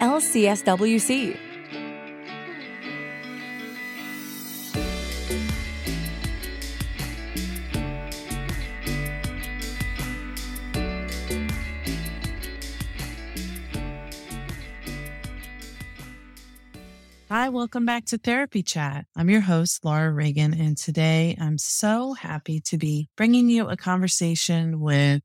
LCSWC. Hi, welcome back to Therapy Chat. I'm your host, Laura Reagan, and today I'm so happy to be bringing you a conversation with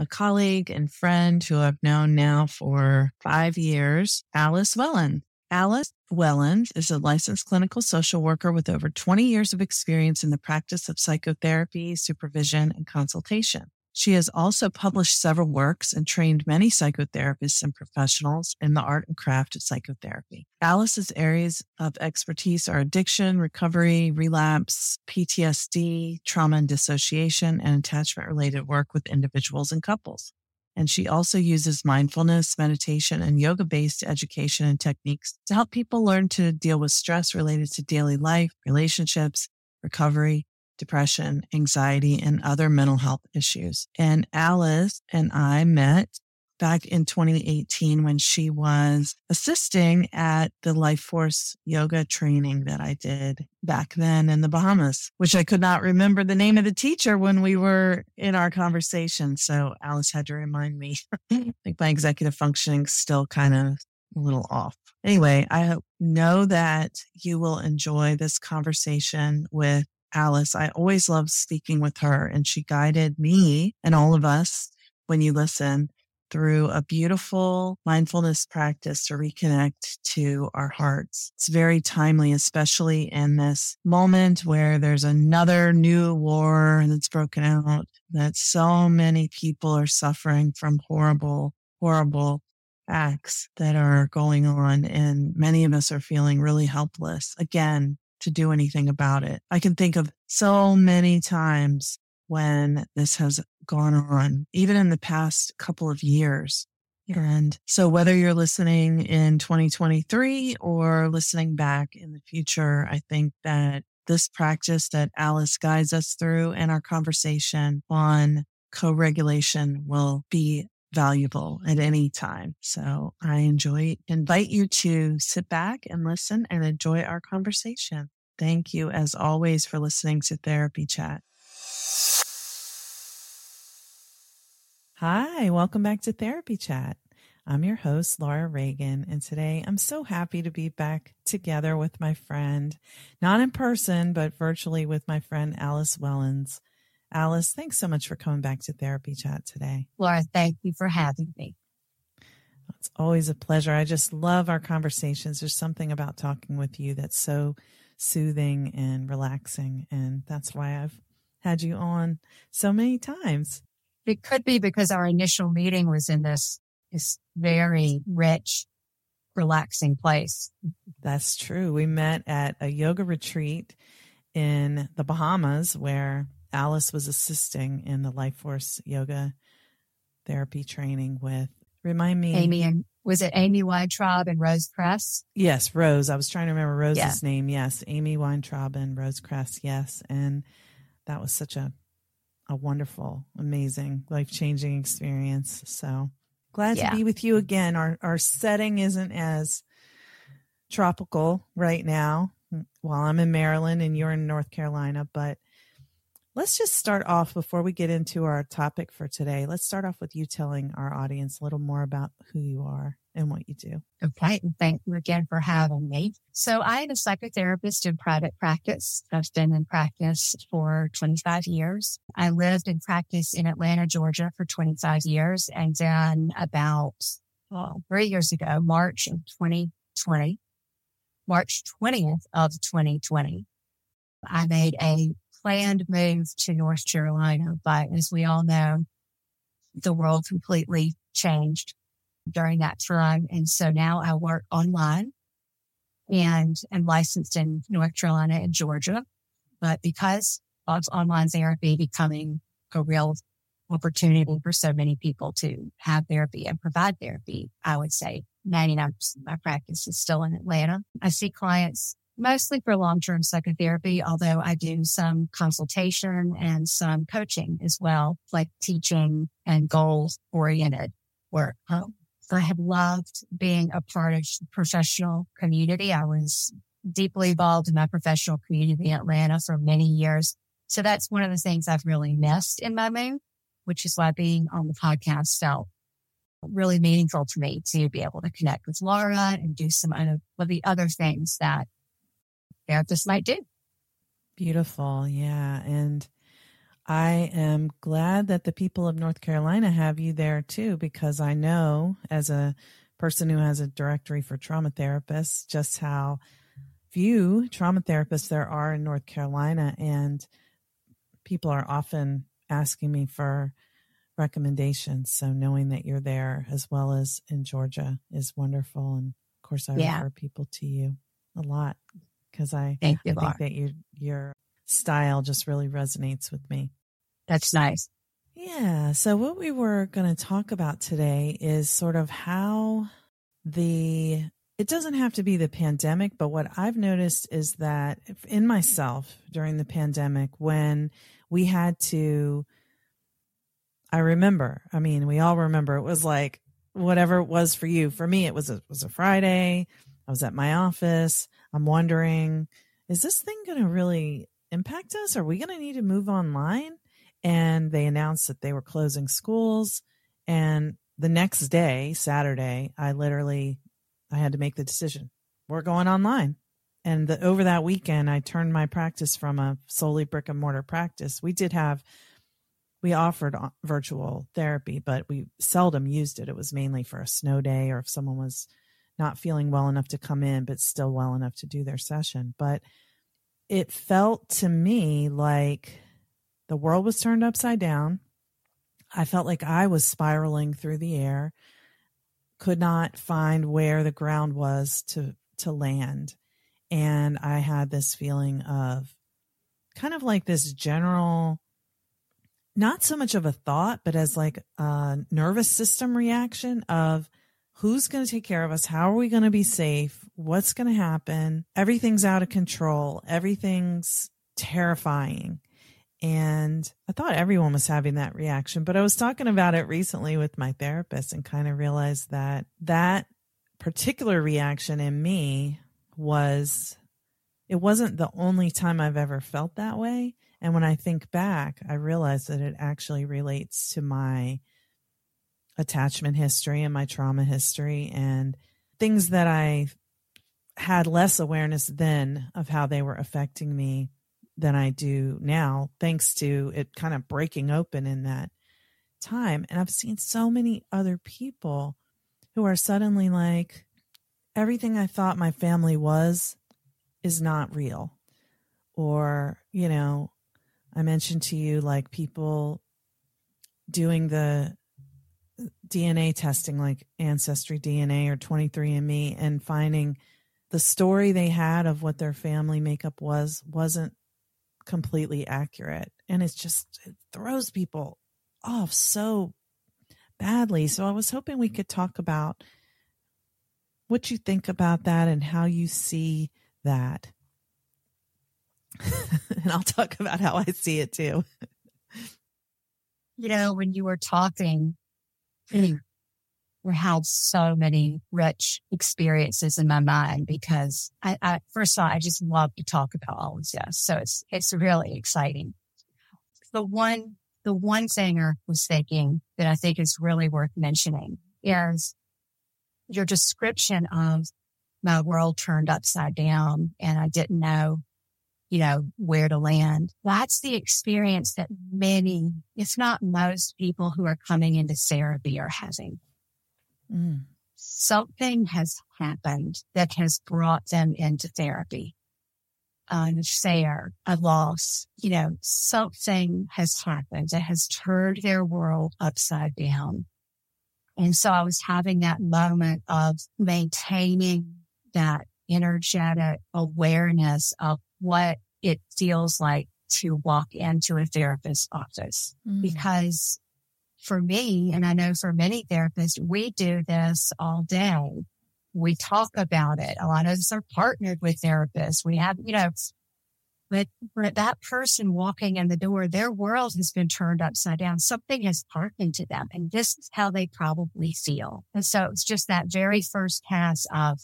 a colleague and friend who I've known now for five years, Alyce Wellons. Alyce Wellons is a licensed clinical social worker with over 20 years of experience in the practice of psychotherapy, supervision, and consultation. She has also published several works and trained many psychotherapists and professionals in the art and craft of psychotherapy. Alyce's areas of expertise are addiction, recovery, relapse, PTSD, trauma and dissociation, and attachment related work with individuals and couples. And she also uses mindfulness, meditation, and yoga based education and techniques to help people learn to deal with stress related to daily life, relationships, recovery, depression, anxiety, and other mental health issues. And Alyce and I met back in 2018 when she was assisting at the Life Force yoga training that I did back then in the Bahamas, which I could not remember the name of the teacher when we were in our conversation. So Alyce had to remind me. I think my executive functioning still kind of a little off. Anyway, I know that you will enjoy this conversation with Alyce. I always love speaking with her, and she guided me and all of us when you listen through a beautiful mindfulness practice to reconnect to our hearts. It's very timely, especially in this moment where there's another new war that's broken out, that so many people are suffering from horrible, horrible acts that are going on. And many of us are feeling really helpless. Again, to do anything about it. I can think of so many times when this has gone on, even in the past couple of years. And so, whether you're listening in 2023 or listening back in the future, I think that this practice that Alyce guides us through and our conversation on co regulation will be valuable at any time. So I enjoy, invite you to sit back and listen and enjoy our conversation. Thank you, as always, for listening to Therapy Chat. Hi, welcome back to Therapy Chat. I'm your host, Laura Reagan, and today I'm so happy to be back together with my friend, not in person, but virtually with my friend Alyce Wellons. Alyce, thanks so much for coming back to Therapy Chat today. Laura, thank you for having me. It's always a pleasure. I just love our conversations. There's something about talking with you that's so soothing and relaxing. And that's why I've had you on so many times. It could be because our initial meeting was in this, this very rich, relaxing place. That's true. We met at a yoga retreat in the Bahamas where Alyce was assisting in the Life Force yoga therapy training with, remind me. Amy and, was it Amy Weintraub and Rose Kress? Yes, Rose. I was trying to remember Rose's yeah. name. Yes, Amy Weintraub and Rose Kress. Yes. And that was such a a wonderful, amazing, life changing experience. So glad yeah. to be with you again. Our our setting isn't as tropical right now while I'm in Maryland and you're in North Carolina, but let's just start off before we get into our topic for today. Let's start off with you telling our audience a little more about who you are and what you do. Okay. Thank you again for having me. So I am a psychotherapist in private practice. I've been in practice for 25 years. I lived in practice in Atlanta, Georgia for 25 years. And then about well, three years ago, March of 2020, March 20th of 2020, I made a planned move to North Carolina. But as we all know, the world completely changed during that time. And so now I work online and am licensed in North Carolina and Georgia. But because of online therapy becoming a real opportunity for so many people to have therapy and provide therapy, I would say 99% of my practice is still in Atlanta. I see clients mostly for long-term psychotherapy, although I do some consultation and some coaching as well, like teaching and goals oriented work. Um, I have loved being a part of professional community. I was deeply involved in my professional community in Atlanta for many years. So that's one of the things I've really missed in my move, which is why being on the podcast felt really meaningful to me to be able to connect with Laura and do some of the other things that therapists might do. Beautiful. Yeah. And I am glad that the people of North Carolina have you there too, because I know as a person who has a directory for trauma therapists, just how few trauma therapists there are in North Carolina. And people are often asking me for recommendations. So knowing that you're there as well as in Georgia is wonderful. And of course, I yeah. refer people to you a lot because I, Thank you, I think that your your style just really resonates with me. That's nice. Yeah. So, what we were going to talk about today is sort of how the, it doesn't have to be the pandemic, but what I've noticed is that in myself during the pandemic, when we had to, I remember, I mean, we all remember it was like whatever it was for you. For me, it was a, it was a Friday. I was at my office. I'm wondering, is this thing going to really impact us? Are we going to need to move online? and they announced that they were closing schools. And the next day saturday i literally i had to make the decision. We're going online. And the, over that weekend i turned my practice from a solely brick and mortar practice. We did have we offered uh, virtual therapy but we seldom used it. It was mainly for a snow day or if someone was not feeling well enough to come in but still well enough to do their session but it felt to me like the world was turned upside down. I felt like I was spiraling through the air, could not find where the ground was to to land. And I had this feeling of kind of like this general not so much of a thought, but as like a nervous system reaction of who's going to take care of us? How are we going to be safe? What's going to happen? Everything's out of control. Everything's terrifying. And I thought everyone was having that reaction, but I was talking about it recently with my therapist and kind of realized that that particular reaction in me was, it wasn't the only time I've ever felt that way. And when I think back, I realize that it actually relates to my attachment history and my trauma history and things that I had less awareness then of how they were affecting me than I do now, thanks to it kind of breaking open in that time. And I've seen so many other people who are suddenly like, everything I thought my family was is not real. Or, you know, I mentioned to you like people doing the DNA testing, like Ancestry DNA or 23andMe, and finding the story they had of what their family makeup was wasn't completely accurate. And it's just it throws people off so badly. So i was hoping we could talk about what you think about that and how you see that. And I'll talk about how I see it too. You know, when you were talking, we had so many rich experiences in my mind because I, I first of all, I just love to talk about all of this. So it's it's really exciting. The one the one thing I was thinking that I think is really worth mentioning is your description of my world turned upside down and I didn't know, you know, where to land. That's the experience that many, if not most people who are coming into therapy are having. Mm. Something has happened that has brought them into therapy. Unfair, a loss, you know, something has happened that has turned their world upside down. And so I was having that moment of maintaining that energetic awareness of what it feels like to walk into a therapist's office. Mm. Because for me, and I know for many therapists, we do this all day. We talk about it. A lot of us are partnered with therapists. We have, you know, but for that person walking in the door, their world has been turned upside down. Something has happened to them and this is how they probably feel. And so it's just that very first pass of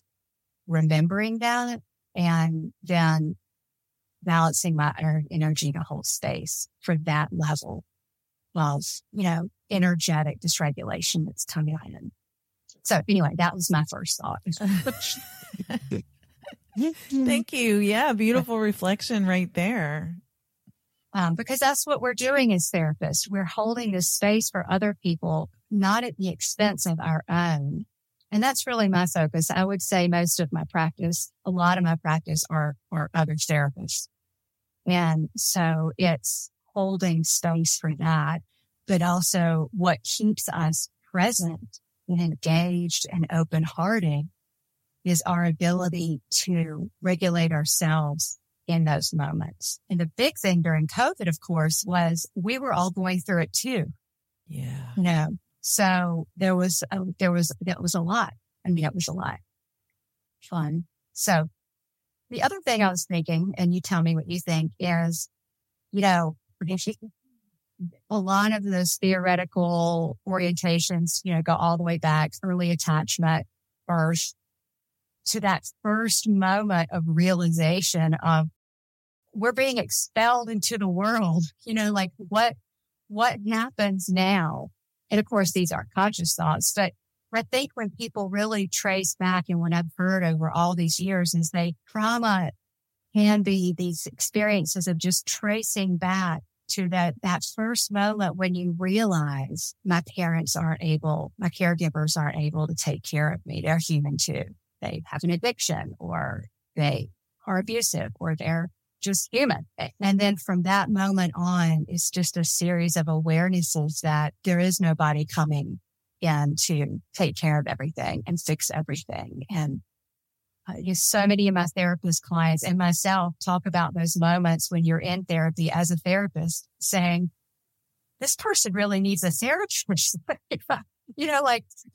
remembering that and then balancing my energy to hold space for that level of, you know, energetic dysregulation that's coming in. So anyway, that was my first thought. Thank you. Yeah, beautiful reflection right there. Um, because that's what we're doing as therapists. We're holding this space for other people, not at the expense of our own. And that's really my focus. I would say most of my practice, a lot of my practice are, are other therapists. And so it's holding space for that, but also what keeps us present and engaged and open hearted is our ability to regulate ourselves in those moments. And the big thing during COVID, of course, was we were all going through it too. Yeah. You know, so there was, a, there was, that was a lot. I mean, it was a lot. Fun. So the other thing I was thinking, and you tell me what you think is, you know, a lot of those theoretical orientations, you know, go all the way back, early attachment, birth, to that first moment of realization of we're being expelled into the world, you know, like what, what happens now? And of course, these are conscious thoughts, but I think when people really trace back and what I've heard over all these years is they trauma can be these experiences of just tracing back to that, that first moment when you realize my parents aren't able, my caregivers aren't able to take care of me. They're human too. They have an addiction or they are abusive or they're just human. And then from that moment on, it's just a series of awarenesses that there is nobody coming in to take care of everything and fix everything. And uh, so many of my therapist clients and myself talk about those moments when you're in therapy as a therapist saying, this person really needs a therapist. you know, like,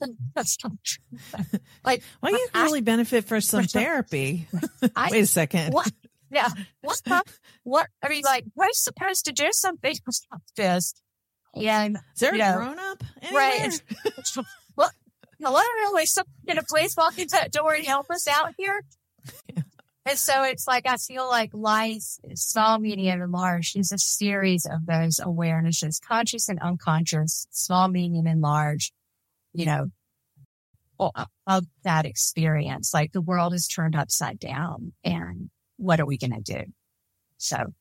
like, well, you I, really benefit for some therapy. I, Wait a second. What? Yeah. What? what? I mean, like, we're supposed to do something like this. And, is there a grown up? Right. well, hello, really, some, you know, please walk into that door and help us out here. Yeah. And so it's like, I feel like life, small, medium, and large is a series of those awarenesses, conscious and unconscious, small, medium, and large, you know, uh, of that experience. Like the world is turned upside down and what are we going to do? So.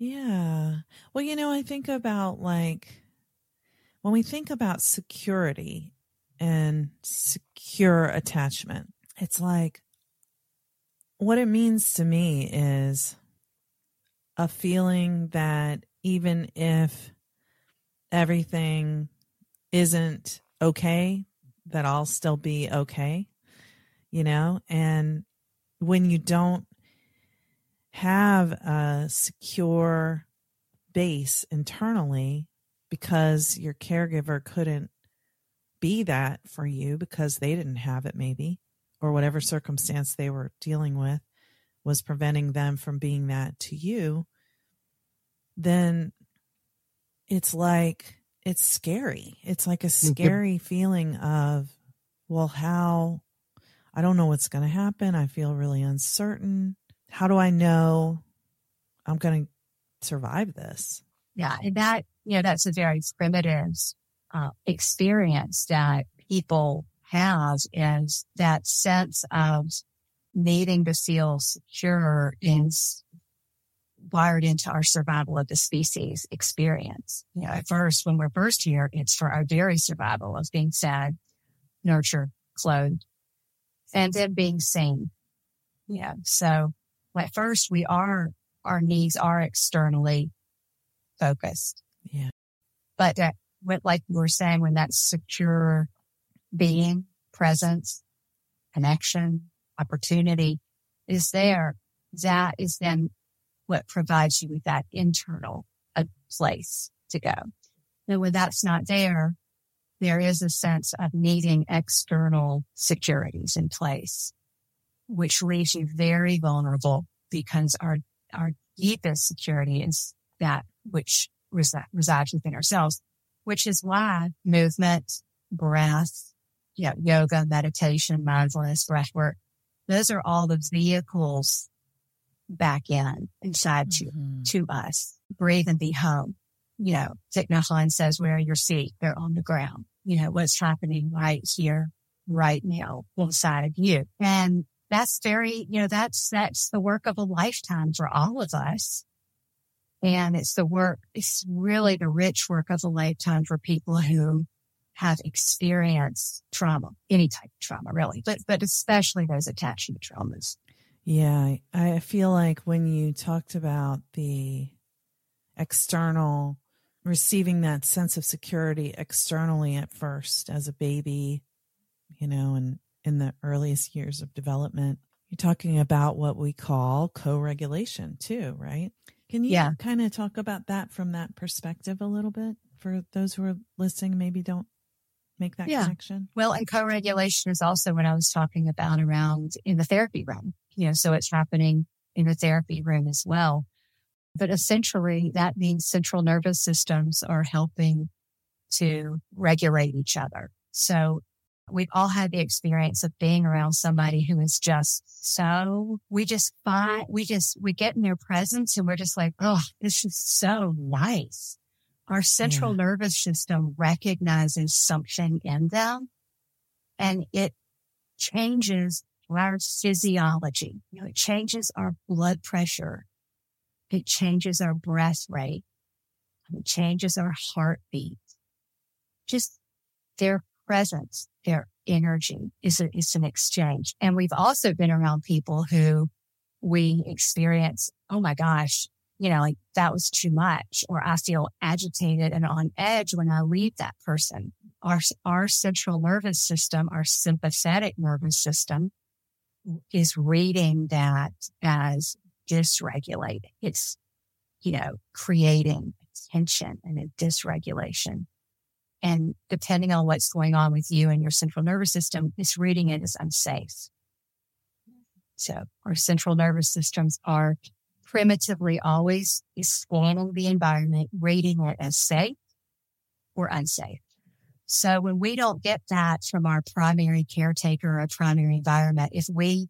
Yeah. Well, you know, I think about like when we think about security and secure attachment, it's like what it means to me is a feeling that even if everything isn't okay, that I'll still be okay, you know? And when you don't have a secure base internally because your caregiver couldn't be that for you because they didn't have it, maybe, or whatever circumstance they were dealing with, was preventing them from being that to you, then it's like it's scary. It's like a scary feeling of, well, how I don't know what's going to happen. I feel really uncertain. How do I know I'm going to survive this? Yeah. And that, you know, that's a very primitive uh, experience that people have is that sense of needing to feel secure is wired into our survival of the species experience. You know, at first, when we're first here, it's for our very survival of being fed, nurtured, clothed, and then being seen. Yeah. So at first we are, our needs are externally focused. Yeah. But that, what, like we were saying, when that secure being, presence, connection, opportunity is there, that is then what provides you with that internal uh, place to go. And when that's not there, there is a sense of needing external securities in place, which leaves you very vulnerable because our, our deepest security is that which resi- resides within ourselves, which is why movement, breath, you know, yoga, meditation, mindfulness, breath work, those are all the vehicles back in inside mm-hmm. to, to us. Breathe and be home. You know, Thich Nhat says, where are your seat, they're on the ground you know, what's happening right here, right now inside of you. And that's very, you know, that's, that's the work of a lifetime for all of us. And it's the work, it's really the rich work of a lifetime for people who have experienced trauma, any type of trauma, really, but, but especially those attachment traumas. Yeah. I feel like when you talked about the external receiving that sense of security externally at first as a baby, you know, and in the earliest years of development. You're talking about what we call co-regulation too, right? Can you yeah. kind of talk about that from that perspective a little bit for those who are listening maybe don't make that yeah. connection? Well, and co-regulation is also what I was talking about around in the therapy room. You know, so it's happening in the therapy room as well. But essentially, that means central nervous systems are helping to regulate each other. So we've all had the experience of being around somebody who is just so, we just find, we just, we get in their presence and we're just like, oh, this is so nice. Our central yeah. nervous system recognizes something in them and it changes our physiology. You know, it changes our blood pressure. It changes our breath rate. It changes our heartbeat. Just their presence, their energy is, a, an exchange. And we've also been around people who we experience, oh my gosh, you know, like that was too much, or I feel agitated and on edge when I leave that person. Our, our central nervous system, our sympathetic nervous system is reading that as dysregulating. It's, you know, creating tension and a dysregulation. And depending on what's going on with you and your central nervous system, this reading it as unsafe. So our central nervous systems are primitively always scanning the environment, rating it as safe or unsafe. So when we don't get that from our primary caretaker or primary environment, if we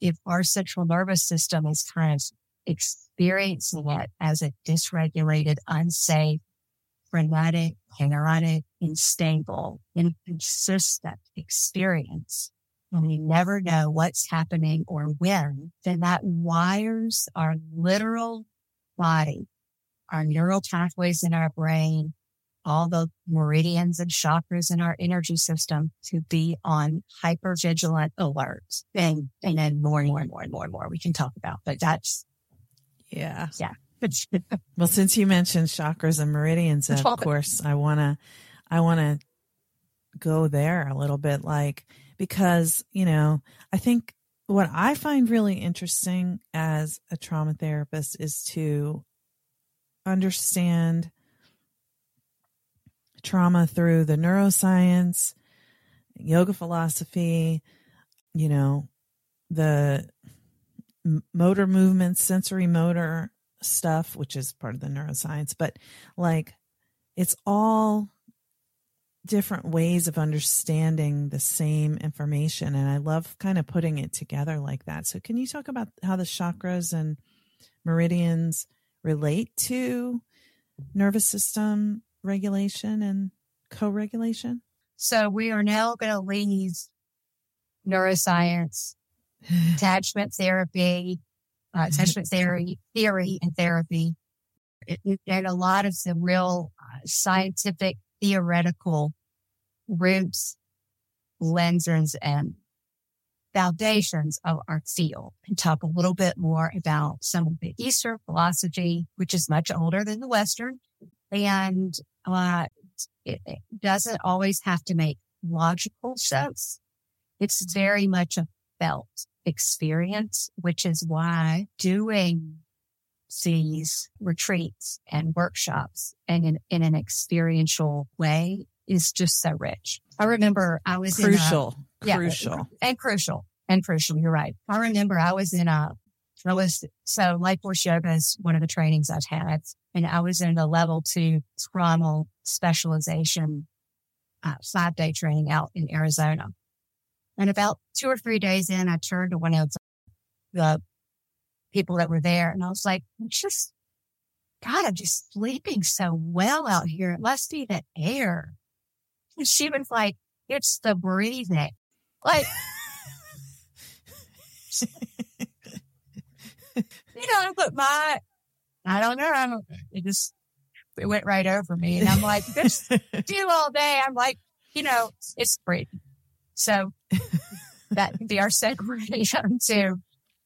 if our central nervous system is kind of experiencing it as a dysregulated, unsafe, frenetic, chaotic, unstable, inconsistent experience, and we never know what's happening or when, then that wires our literal body, our neural pathways in our brain, all the meridians and chakras in our energy system to be on hyper vigilant alert. And, and then more and more and more and more and more we can talk about, but that's, yeah. Yeah. Well, since you mentioned chakras and meridians, of course, I want to, I want to go there a little bit, like, because, you know, I think what I find really interesting as a trauma therapist is to understand trauma through the neuroscience, yoga philosophy, you know, the motor movements, sensory motor stuff, which is part of the neuroscience, but like it's all different ways of understanding the same information. And I love kind of putting it together like that. So, can you talk about how the chakras and meridians relate to nervous system regulation and co regulation? So, we are now going to leave neuroscience, attachment therapy, uh, attachment theory, theory and therapy, and a lot of the real uh, scientific theoretical roots, lenses, and foundations of our field and talk a little bit more about some of the Eastern philosophy, which is much older than the Western. And uh, it, it doesn't always have to make logical sense. It's very much a felt experience, which is why doing these retreats and workshops and in, in an experiential way is just so rich. I remember I was crucial, in a, crucial, yeah, and crucial and crucial. You're right. I remember I was in a, I was, so Life Force Yoga is one of the trainings I've had. And I was in a level two trauma specialization, uh, five day training out in Arizona. And about two or three days in, I turned to one of the uh, people that were there and I was like, it's just, God, I'm just sleeping so well out here. It must be the air. And she was like, it's the breathing. Like, you know, but my, I don't know. I don't, it just, it went right over me. And I'm like, just do all day. I'm like, you know, it's breathing. So that could be our segue to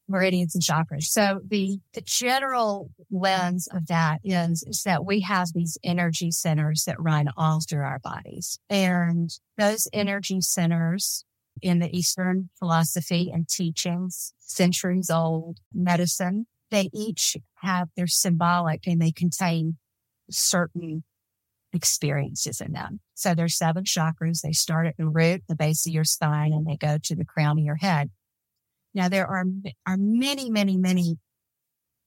meridians and chakras. So the, the general lens of that is, is that we have these energy centers that run all through our bodies. And those energy centers in the Eastern philosophy and teachings, centuries old medicine, they each have, they're symbolic and they contain certain experiences in them. So there's seven chakras. They start at the root, the base of your spine, and they go to the crown of your head. Now there are, are many, many, many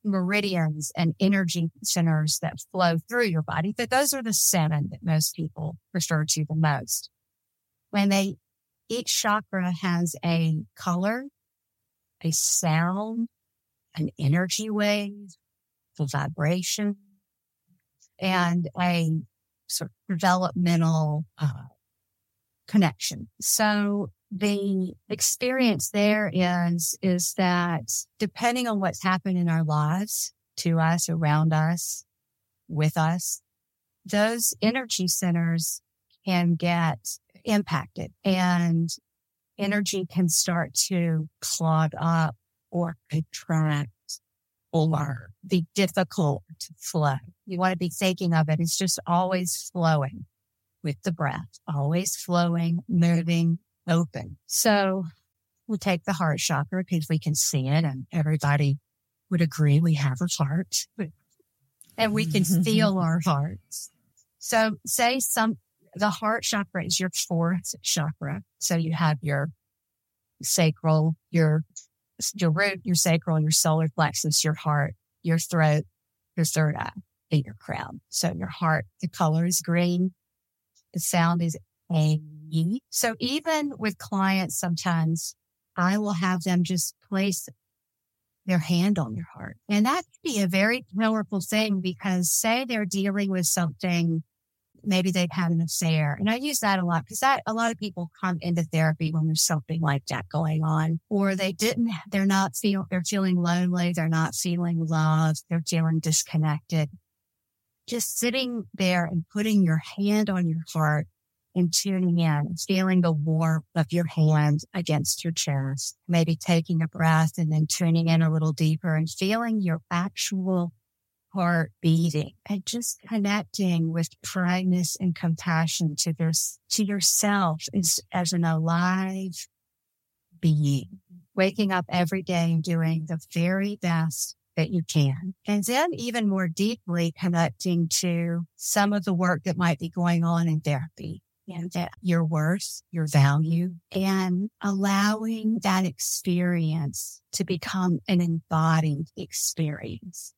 meridians and energy centers that flow through your body, but those are the seven that most people refer to the most. When they, each chakra has a color, a sound, an energy wave, a vibration, and a sort of developmental uh, connection. So the experience there is, is that depending on what's happened in our lives to us, around us, with us, those energy centers can get impacted and energy can start to clog up or contract or mm-hmm. be difficult to flow. You want to be thinking of it. It's just always flowing with the breath, always flowing, moving, open. So we'll take the heart chakra because we can see it and everybody would agree we have a heart and we can feel mm-hmm. our hearts. So say some, the heart chakra is your fourth chakra. So you have your sacral, your, your root, your sacral, your solar plexus, your heart, your throat, your third eye, and your crown. So your heart, the color is green. The sound is A so even with clients, sometimes I will have them just place their hand on your heart. And that can be a very powerful thing because say they're dealing with something, maybe they've had an affair. And I use that a lot because that a lot of people come into therapy when there's something like that going on, or they didn't, they're not feel, they're feeling lonely. They're not feeling loved. They're feeling disconnected. Just sitting there and putting your hand on your heart and tuning in, feeling the warmth of your hand against your chest, maybe taking a breath and then tuning in a little deeper and feeling your actual heart beating and just connecting with kindness and compassion to this, to yourself as, as an alive being, waking up every day and doing the very best that you can. And then even more deeply connecting to some of the work that might be going on in therapy and that your worth, your value, and allowing that experience to become an embodied experience.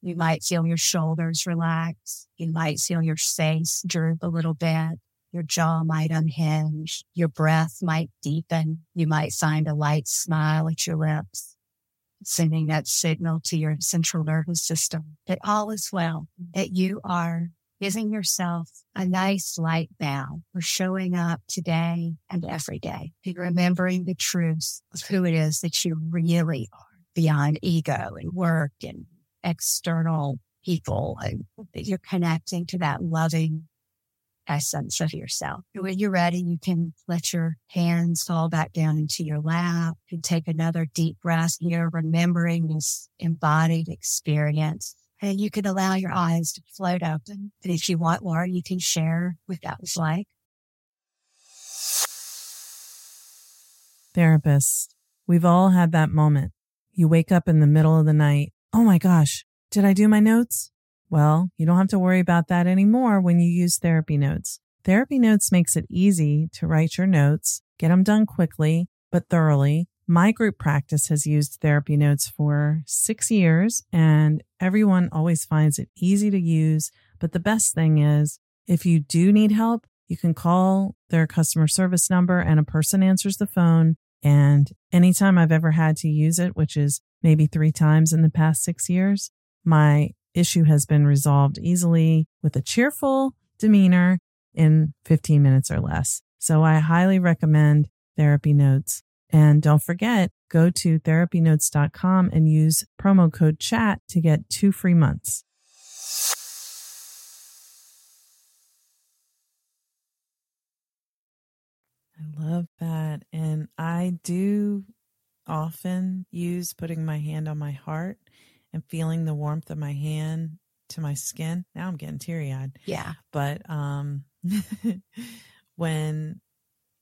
You might feel your shoulders relax. You might feel your face droop a little bit. Your jaw might unhinge. Your breath might deepen. You might find a light smile at your lips, sending that signal to your central nervous system that all is well, that you are giving yourself a nice light bow for showing up today and every day, remembering the truth of who it is that you really are beyond ego and work and external people. You're connecting to that loving essence of yourself. When you're ready, you can let your hands fall back down into your lap. and take another deep breath here, remembering this embodied experience. And you can allow your eyes to float open. And if you want more, you can share what that was like. Therapists, we've all had that moment. You wake up in the middle of the night. Oh my gosh, did I do my notes? Well, you don't have to worry about that anymore when you use Therapy Notes. Therapy Notes makes it easy to write your notes, get them done quickly, but thoroughly. My group practice has used Therapy Notes for six years, and everyone always finds it easy to use. But the best thing is, if you do need help, you can call their customer service number and a person answers the phone. And anytime I've ever had to use it, which is maybe three times in the past six years, my issue has been resolved easily with a cheerful demeanor in 15 minutes or less. So I highly recommend Therapy Notes. And don't forget, go to therapynotes.com and use promo code chat to get two free months. I love that. And I do often use putting my hand on my heart and feeling the warmth of my hand to my skin. Now I'm getting teary eyed. Yeah. But um when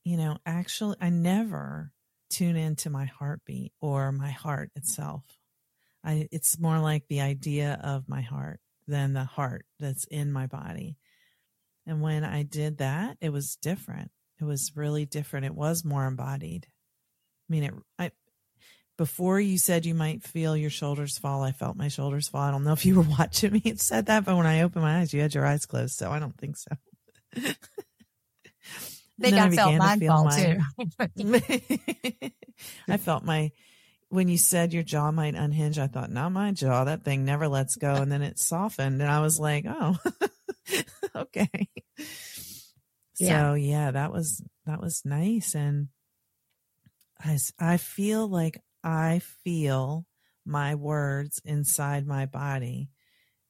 you know, actually I never tune into my heartbeat or my heart itself. I it's more like the idea of my heart than the heart that's in my body. And when I did that, it was different. It was really different. It was more embodied. I mean, it I before you said you might feel your shoulders fall, I felt my shoulders fall. I don't know if you were watching me and said that, but when I opened my eyes, you had your eyes closed, so I don't think so. I think I, I felt mine fall my, too. I felt my when you said your jaw might unhinge, I thought, not my jaw. That thing never lets go. And then it softened and I was like, oh, okay. Yeah. So yeah, that was that was nice. And I I feel like I feel my words inside my body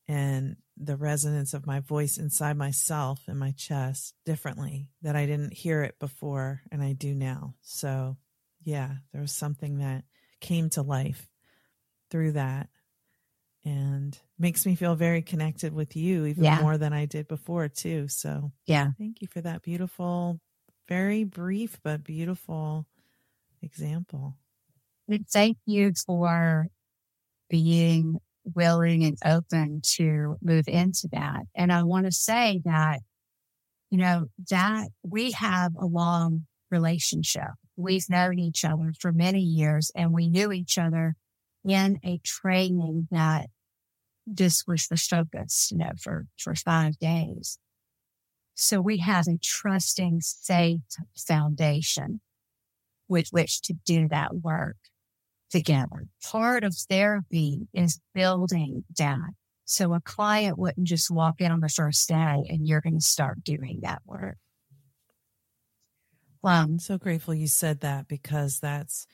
and the resonance of my voice inside myself in my chest differently that I didn't hear it before and I do now. So, yeah, there was something that came to life through that and makes me feel very connected with you even yeah. more than I did before too. So, yeah. Thank you for that beautiful very brief but beautiful example. Thank you for being willing and open to move into that. And I want to say that, you know, that we have a long relationship. We've known each other for many years and we knew each other in a training that this was the focus, you know, for, for five days. So we have a trusting, safe foundation with which to do that work together. Part of therapy is building that. So a client wouldn't just walk in on the first day and you're going to start doing that work. Well, I'm so grateful you said that because that's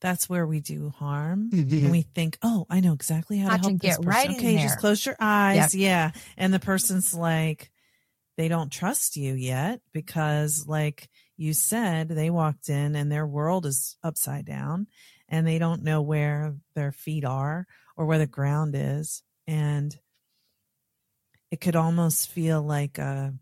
that's where we do harm mm-hmm. and we think oh i know exactly how to I help this person right okay just close your eyes yep. yeah and the person's like they don't trust you yet because like you said they walked in and their world is upside down and they don't know where their feet are or where the ground is. And it could almost feel like a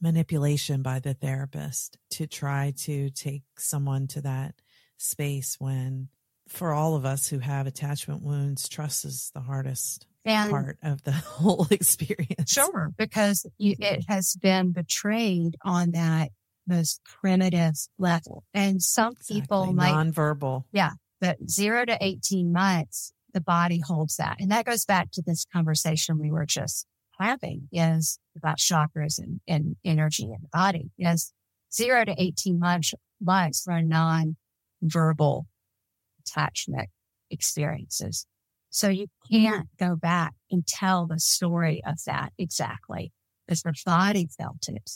manipulation by the therapist to try to take someone to that space when for all of us who have attachment wounds, trust is the hardest and part of the whole experience. Sure, because you, it has been betrayed on that most primitive level. And some exactly. people might nonverbal. Yeah. But zero to 18 months, the body holds that. And that goes back to this conversation we were just having is about chakras and, and energy in the body. Yes. zero to 18 months, months for non-verbal attachment experiences. So you can't mm-hmm. go back and tell the story of that exactly as the body felt it.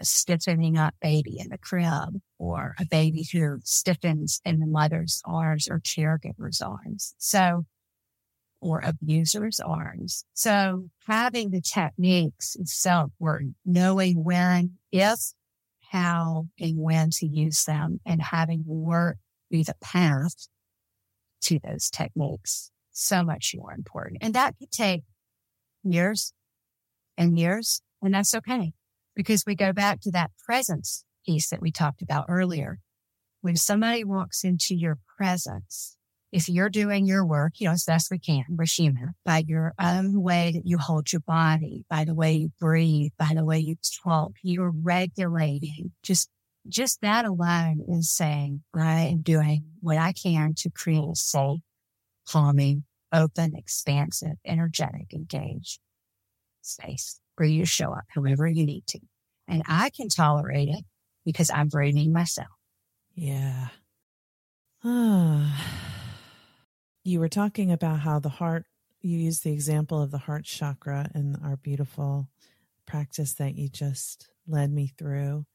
A stiffening up baby in the crib or a baby who stiffens in the mother's arms or caregiver's arms. So, or abuser's arms. So having the techniques is so important, knowing when, if, how, and when to use them and having work be the path to those techniques so much more important. And that could take years and years. And that's okay because we go back to that presence piece that we talked about earlier. When somebody walks into your presence, if you're doing your work, you know, as best we can, we're human, by your own way that you hold your body, by the way you breathe, by the way you talk, you're regulating. Just, just that alone is saying, I am doing what I can to create a safe, calming, open, expansive, energetic, engaged space for you to show up however you need to. And I can tolerate it because I'm breathing myself. Yeah. you were talking about how the heart, you used the example of the heart chakra in our beautiful practice that you just led me through.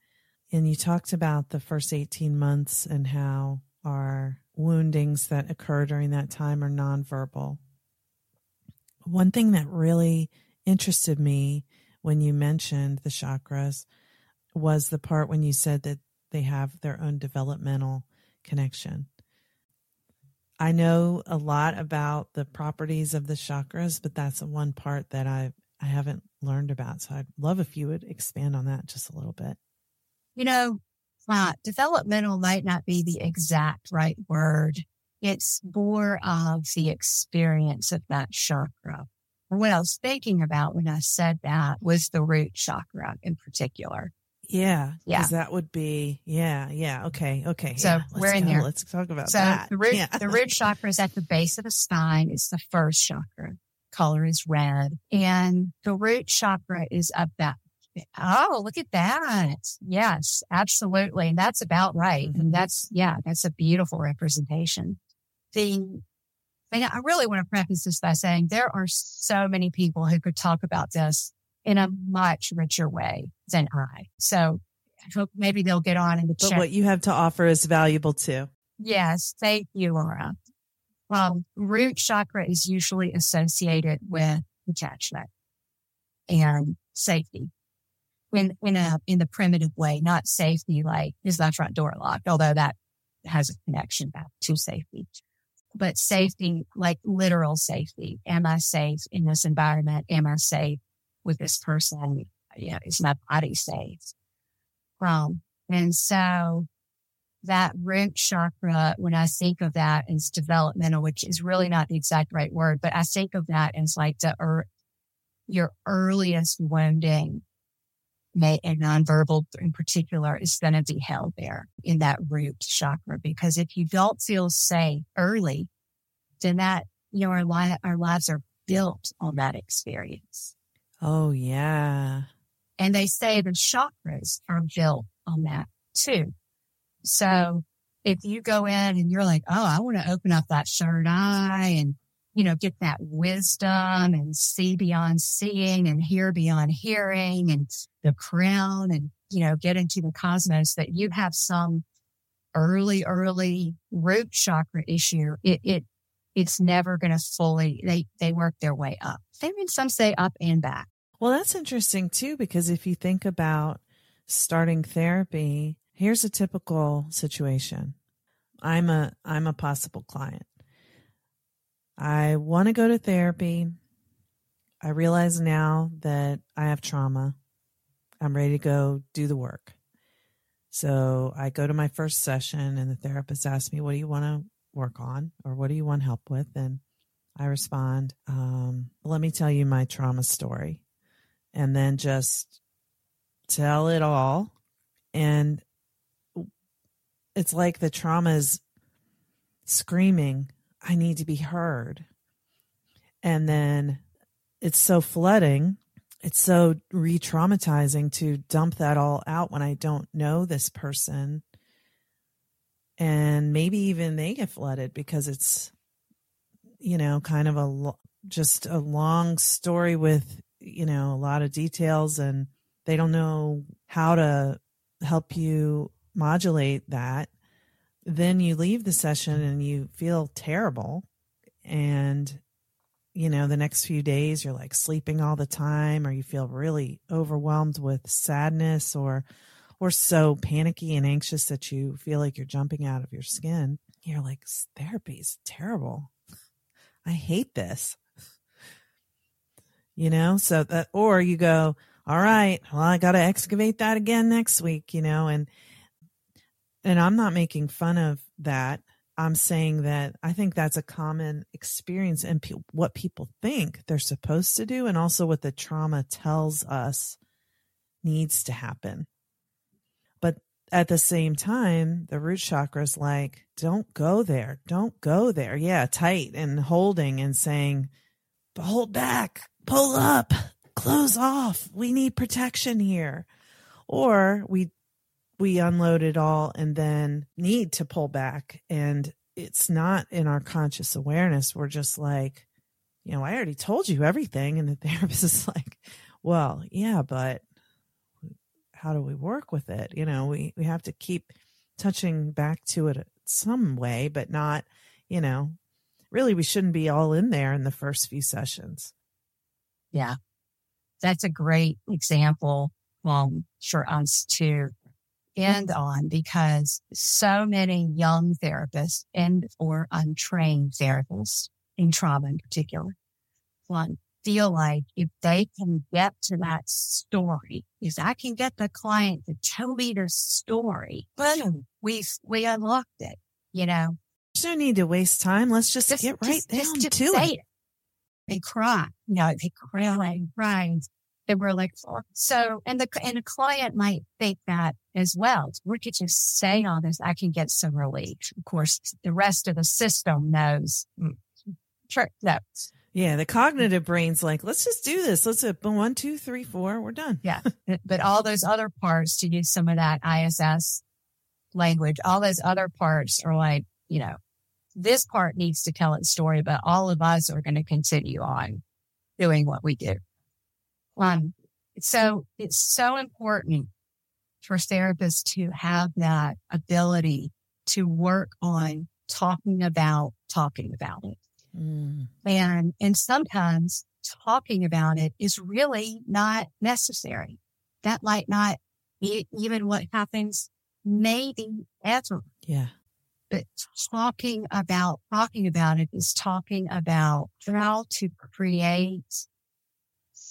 And you talked about the first 18 months and how our woundings that occur during that time are nonverbal. One thing that really interested me when you mentioned the chakras was the part when you said that they have their own developmental connection. I know a lot about the properties of the chakras, but that's one part that I I haven't learned about. So I'd love if you would expand on that just a little bit. You know, uh, developmental might not be the exact right word. It's more of the experience of that chakra. What I was thinking about when I said that was the root chakra in particular. Yeah. Yeah. That would be, yeah, yeah. Okay. Okay. So yeah, we're in go. there. Let's talk about so that. The root, yeah. the root chakra is at the base of the spine. It's the first chakra. Color is red. And the root chakra is up that Oh, look at that. Yes, absolutely. And that's about right. Mm-hmm. And that's, yeah, that's a beautiful representation. The, I, I really want to preface this by saying there are so many people who could talk about this in a much richer way than I. So I hope maybe they'll get on in the but chat. what you have to offer is valuable too. Yes. Thank you, Laura. Um, root chakra is usually associated with attachment and safety in in a in the primitive way, not safety like is my front door locked, although that has a connection back to safety. But safety, like literal safety. Am I safe in this environment? Am I safe with this person? Yeah, is my body safe? Um, and so that root chakra, when I think of that as developmental, which is really not the exact right word, but I think of that as like the, er, your earliest wounding may, and nonverbal in particular is going to be held there in that root chakra. Because if you don't feel safe early, then that, you know, our, li- our lives are built on that experience. Oh, yeah. And they say the chakras are built on that too. So if you go in and you're like, oh, I want to open up that third eye and you know, get that wisdom and see beyond seeing and hear beyond hearing and the crown and, you know, get into the cosmos that you have some early, early root chakra issue. It, it, it's never going to fully, they, they work their way up. They mean some say up and back. Well, that's interesting too, because if you think about starting therapy, here's a typical situation. I'm a, I'm a possible client I want to go to therapy. I realize now that I have trauma. I'm ready to go do the work. So I go to my first session and the therapist asks me, what do you want to work on or what do you want help with? And I respond, um, let me tell you my trauma story. And then just tell it all. And it's like the trauma is screaming, I need to be heard. And then it's so flooding. It's so re traumatizing to dump that all out when I don't know this person. And maybe even they get flooded because it's, you know, kind of a just a long story with, you know, a lot of details and they don't know how to help you modulate that then you leave the session and you feel terrible. And you know the next few days you're like sleeping all the time or you feel really overwhelmed with sadness or or so panicky and anxious that you feel like you're jumping out of your skin. You're like therapy is terrible. I hate this. You know so that or you go all right well i got to excavate that again next week you know and and I'm not making fun of that. I'm saying that I think that's a common experience and pe- what people think they're supposed to do, and also what the trauma tells us needs to happen. But at the same time, the root chakra is like, don't go there. Don't go there. Yeah, tight and holding and saying, hold back, pull up, close off. We need protection here. Or we we unload it all and then need to pull back. And it's not in our conscious awareness. We're just like, you know, I already told you everything. And the therapist is like, well, yeah, but how do we work with it? You know, we, we have to keep touching back to it some way, but not, you know, really we shouldn't be all in there in the first few sessions. Yeah. That's a great example um, for us to end on because so many young therapists and or untrained therapists in trauma in particular one feel like if they can get to that story, if I can get the client to tell me their story, boom, we we unlocked it. You know, there's no need to waste time. Let's just, just get right just, down just, to it. it. They cry, you know, they cry like crying that we're like, so, and the, and a client might think that as well. We could just say all this. I can get some relief. Of course, the rest of the system knows. Sure. Mm, no. Yeah. The cognitive brain's like, let's just do this. Let's uh, one, two, three, four. We're done. Yeah. but all those other parts to use some of that IFS language, all those other parts are like, you know, this part needs to tell its story, but all of us are going to continue on doing what we do. Um, so it's so important for therapists to have that ability to work on talking about talking about it. Mm. And, and sometimes talking about it is really not necessary. That might not be even what happens maybe ever. Yeah. But talking about, talking about it is talking about how to create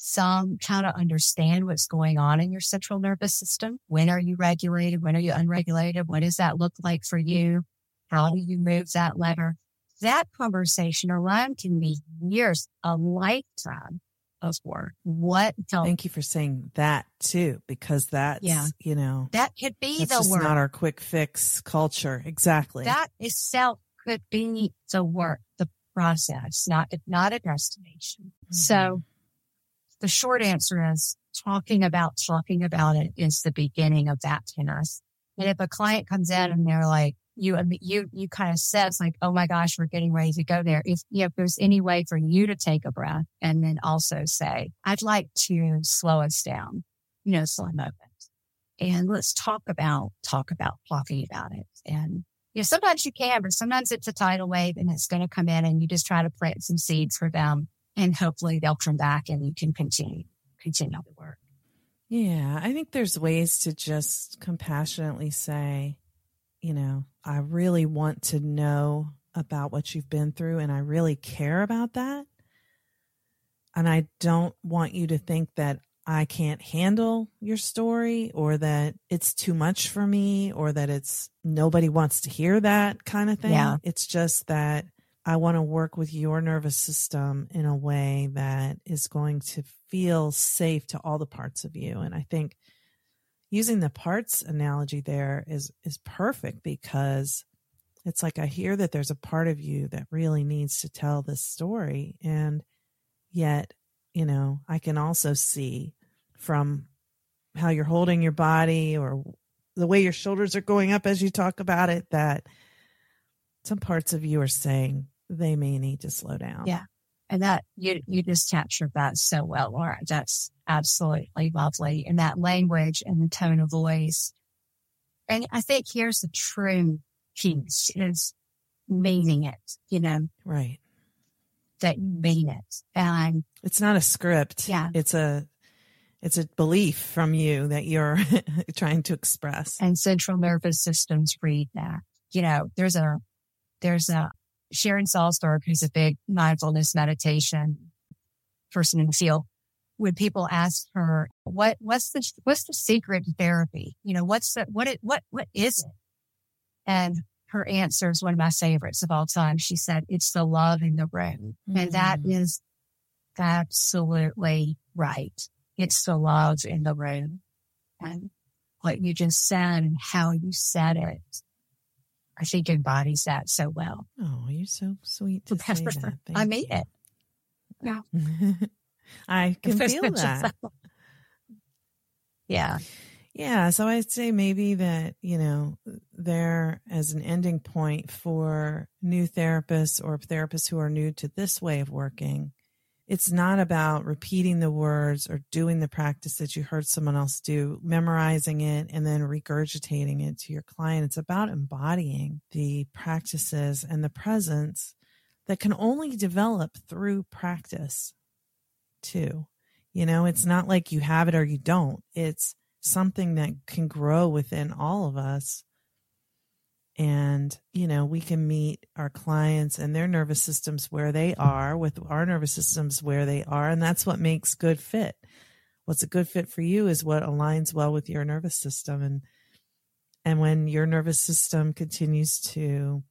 some kind of understand what's going on in your central nervous system. When are you regulated? When are you unregulated? What does that look like for you? How do you move that lever? That conversation alone can be years, a lifetime of work. What? Thank you for saying that too, because that's, yeah. you know, that could be the just work. not our quick fix culture. Exactly. That itself could be the work, the process, not, not a destination. Mm-hmm. So the short answer is talking about talking about it is the beginning of that tennis. And if a client comes in and they're like, you, you, you kind of says like, Oh my gosh, we're getting ready to go there. If, you know, if there's any way for you to take a breath and then also say, I'd like to slow us down, you know, slow moment. And let's talk about, talk about talking about it. And you know, sometimes you can, but sometimes it's a tidal wave and it's going to come in and you just try to plant some seeds for them and hopefully they'll come back and you can continue continue the work. Yeah, I think there's ways to just compassionately say, you know, I really want to know about what you've been through and I really care about that. And I don't want you to think that I can't handle your story or that it's too much for me or that it's nobody wants to hear that kind of thing. Yeah. It's just that I want to work with your nervous system in a way that is going to feel safe to all the parts of you. And I think using the parts analogy there is is perfect because it's like I hear that there's a part of you that really needs to tell this story and yet, you know, I can also see from how you're holding your body or the way your shoulders are going up as you talk about it that some parts of you are saying they may need to slow down. Yeah. And that you you just captured that so well, Laura. That's absolutely lovely. And that language and the tone of voice. And I think here's the true piece is meaning it, you know. Right. That you mean it. And it's not a script. Yeah. It's a it's a belief from you that you're trying to express. And central nervous systems read that. You know, there's a there's a Sharon Salzberg, who's a big mindfulness meditation person in the field. When people ask her, what, what's the, what's the secret to therapy? You know, what's the, what it, what, what is it? And her answer is one of my favorites of all time. She said, it's the love in the room. Mm-hmm. And that mm. absolutely right. It's the love in the room. And what you just said and how you said it I think embodies that so well. Oh, you're so sweet to say that. Thank I made it. Yeah. I can feel that. yeah. Yeah. So I'd say maybe that, you know, there as an ending point for new therapists or therapists who are new to this way of working it's not about repeating the words or doing the practice that you heard someone else do, memorizing it and then regurgitating it to your client. It's about embodying the practices and the presence that can only develop through practice, too. You know, it's not like you have it or you don't. It's something that can grow within all of us and you know we can meet our clients and their nervous systems where they are with our nervous systems where they are. And that's what makes good fit. What's a good fit for you is what aligns well with your nervous system. And and when your nervous system continues to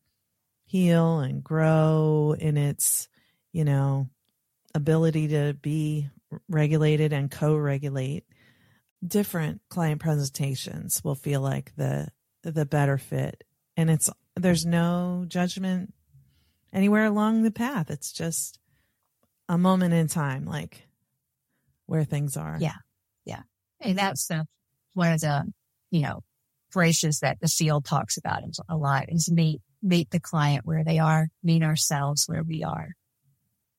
heal and grow in its you know ability to be regulated and co-regulate different client presentations will feel like the the better fit and it's there's no judgment anywhere along the path. It's just a moment in time, like where things are. Yeah. Yeah. And that's the, one of the, you know, phrases that the field talks about a lot is meet, meet the client where they are, meet ourselves where we are.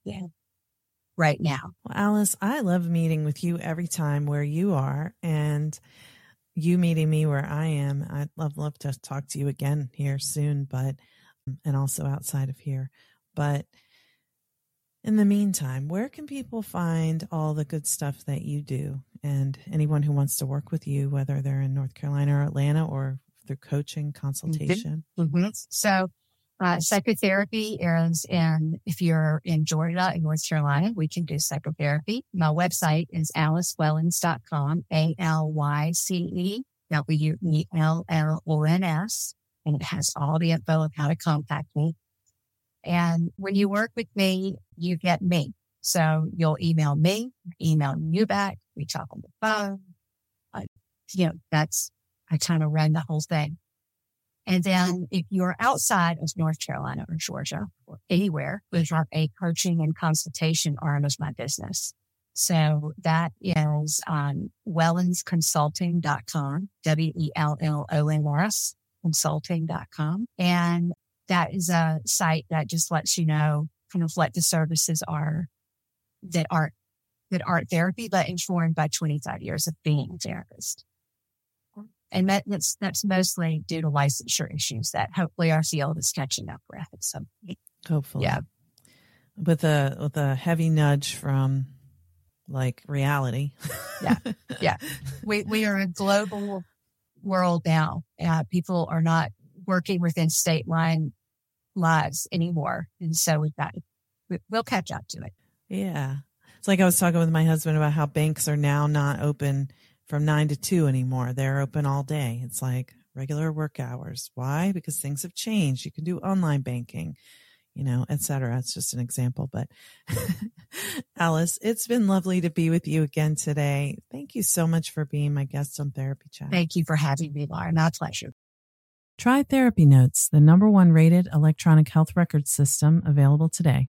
Yeah. Right now. Well, Alyce, I love meeting with you every time where you are. And you meeting me where I am. I'd love love to talk to you again here soon, but and also outside of here. But in the meantime, where can people find all the good stuff that you do? And anyone who wants to work with you, whether they're in North Carolina or Atlanta or through coaching, consultation. Mm-hmm. So uh, psychotherapy is in, if you're in Georgia and North Carolina, we can do psychotherapy. My website is alycewellons.com, A-L-Y-C-E W-E-L-L-O-N-S. And it has all the info of how to contact me. And when you work with me, you get me. So you'll email me, email you back. We talk on the phone. Uh, you know, that's, I kind of run the whole thing. And then mm-hmm. if you're outside of North Carolina or Georgia or anywhere, we have a coaching and consultation arm of my business. So that is um, on wellonsconsulting.com, W-E-L-L-O-N-S consulting.com. And that is a site that just lets you know kind of what the services are that aren't, that aren't therapy, but informed by 25 years of being a therapist. And that's, that's mostly due to licensure issues that hopefully field is catching up with at some point. Hopefully. Yeah. With a, with a heavy nudge from like reality. yeah. Yeah. We, we are a global world now. Uh, people are not working within state line lives anymore. And so we've got, we'll catch up to it. Yeah. It's like I was talking with my husband about how banks are now not open from nine to two anymore. They're open all day. It's like regular work hours. Why? Because things have changed. You can do online banking. you know, etc. It's just an example. But Alyce, it's been lovely to be with you again today. Thank you so much for being my guest on Therapy Chat. Thank you for having me, Laura. My pleasure. Try Therapy Notes, the number one rated electronic health record system available today.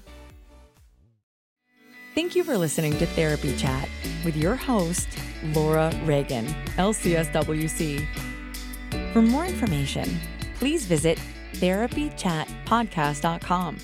Thank you for listening to Therapy Chat with your host, Laura Reagan, LCSWC. For more information, please visit therapychatpodcast.com